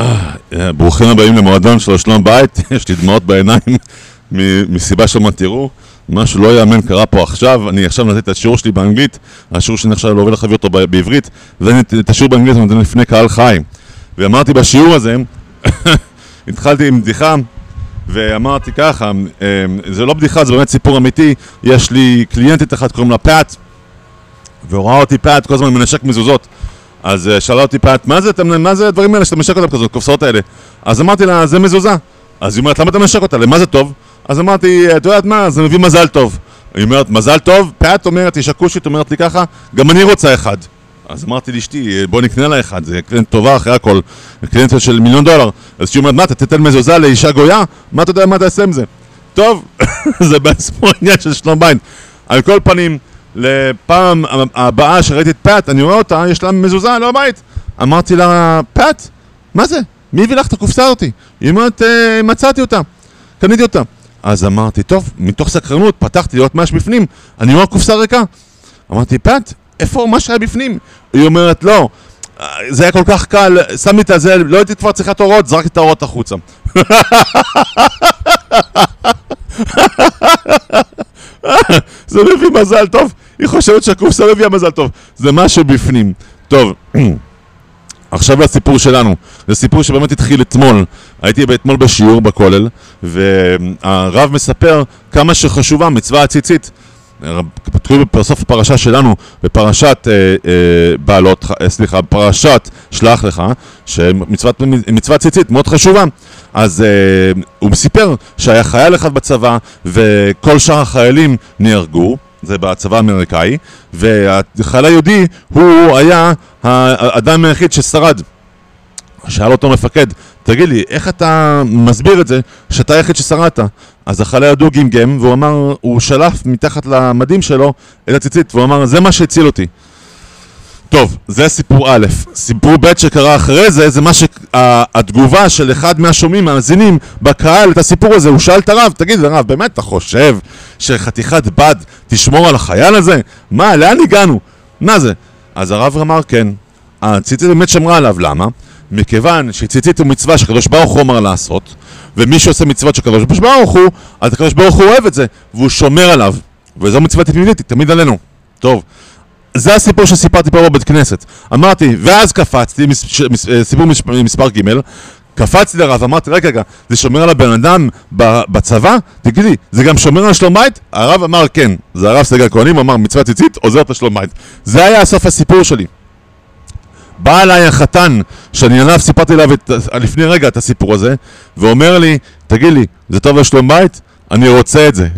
אה, ברוכים הבאים למועדון של שלום בית, יש לי דמעות בעיניים מסיבה שלא תראו. משהו לא יאמן קרה פה עכשיו, אני עכשיו נתתי את השיעור שלי באנגלית, השיעור שאני עכשיו לא עובד להביא אותו בעברית, ואת השיעור באנגלית אני נותן לפני קהל חי. ואמרתי בשיעור הזה, התחלתי עם בדיחה, ואמרתי ככה, אה, זה לא בדיחה, זה באמת סיפור אמיתי, יש לי קליינטית אחת, קוראים לה פאט, והוא ראה אותי פאט, כל הזמן מנשק מזוזות. אז uh, שאלה אותי פאט, מה זה, מה זה הדברים האלה שאתה מנשק אותם כזאת, קופסאות האלה? אז אמרתי לה, זה מזוזה. אז היא אומרת, למה אתה מנשק אותה? למה זה טוב? אז אמרתי, את יודעת מה, זה מביא מזל טוב. היא אומרת, מזל טוב? פאט אומרת, היא שקושית, אומרת לי ככה, גם אני רוצה אחד. אז אמרתי לאשתי, בוא נקנה לה אחד, זה קליינט טובה אחרי הכל, קליינט של מיליון דולר. אז שהיא אומרת, מה, אתה תתן מזוזה לאישה גויה? מה אתה יודע מה תעשה עם זה? טוב, זה בעצמו עניין של שלום בית. על כל פנים, לפעם הבאה שראיתי את פאט, אני רואה אותה, יש לה מזוזה, לא בית. אמרתי לה, פאט, מה זה? מי הביא לך את הקופסה הזאתי? היא אומרת, אה, מצאתי אותה, קניתי אותה. אז אמרתי, טוב, מתוך סקרנות, פתחתי לראות מה יש בפנים, אני רואה קופסה ריקה. אמרתי, פאט, איפה מה שהיה בפנים? היא אומרת, לא, זה היה כל כך קל, שמתי את זה, לא הייתי כבר צריכה את האורות, זרקתי את האורות החוצה. זה מביא מזל טוב, היא חושבת שהקופסה מביאה מזל טוב, זה משהו בפנים. טוב, עכשיו לסיפור שלנו, זה סיפור שבאמת התחיל אתמול, הייתי אתמול בשיעור בכולל, והרב מספר כמה שחשובה מצווה הציצית. כתוב בסוף הפרשה שלנו, בפרשת אה, אה, בעלות, אה, סליחה, פרשת שלח לך, שמצוות ציצית מאוד חשובה. אז אה, הוא סיפר שהיה חייל אחד בצבא, וכל שאר החיילים נהרגו, זה בצבא האמריקאי, והחייל היהודי הוא היה האדם היחיד ששרד. שאל אותו מפקד, תגיד לי, איך אתה מסביר את זה שאתה היחיד ששרדת? אז החייל הידוע גמגם, והוא אמר, הוא שלף מתחת למדים שלו את הציצית, והוא אמר, זה מה שהציל אותי. טוב, זה סיפור א', סיפור ב' שקרה אחרי זה, זה מה שהתגובה של אחד מהשומעים, מהמאזינים, בקהל, את הסיפור הזה, הוא שאל את הרב, תגיד הרב, באמת אתה חושב שחתיכת בד תשמור על החייל הזה? מה, לאן הגענו? מה זה? אז הרב אמר כן, הציצית באמת שמרה עליו, למה? מכיוון שציצית הוא מצווה שקדוש ברוך הוא אמר לעשות, ומי שעושה מצוות של קדוש ברוך הוא, אז הקדוש ברוך הוא אוהב את זה, והוא שומר עליו. וזו מצווה תמידית, תמיד עלינו. טוב, זה הסיפור שסיפרתי פה בבית כנסת. אמרתי, ואז קפצתי, אה, סיפור מס, מספר ג', קפצתי לרב, אמרתי, רגע, רגע, זה שומר על הבן אדם בצבא? תגידי, זה גם שומר על שלום בית? הרב אמר כן, זה הרב סגל כהנים, אמר מצווה ציצית, עוזרת לשלום בית. זה היה סוף הסיפור שלי. בא אליי החתן, שאני עליו סיפרתי אליו את, לפני רגע את הסיפור הזה, ואומר לי, תגיד לי, זה טוב לשלום בית? אני רוצה את זה.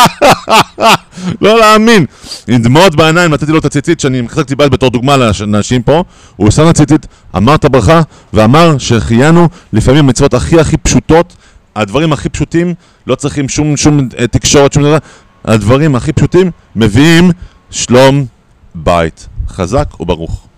לא להאמין. עם דמעות בעיניים נתתי לו את הציצית שאני מחזקתי בית בתור דוגמה לאנשים פה. הוא שם הציצית, אמר את הברכה, ואמר שהחיינו לפעמים מצוות הכי הכי פשוטות, הדברים הכי פשוטים, לא צריכים שום, שום אה, תקשורת, שום דבר, הדברים הכי פשוטים מביאים שלום בית. חזק וברוך.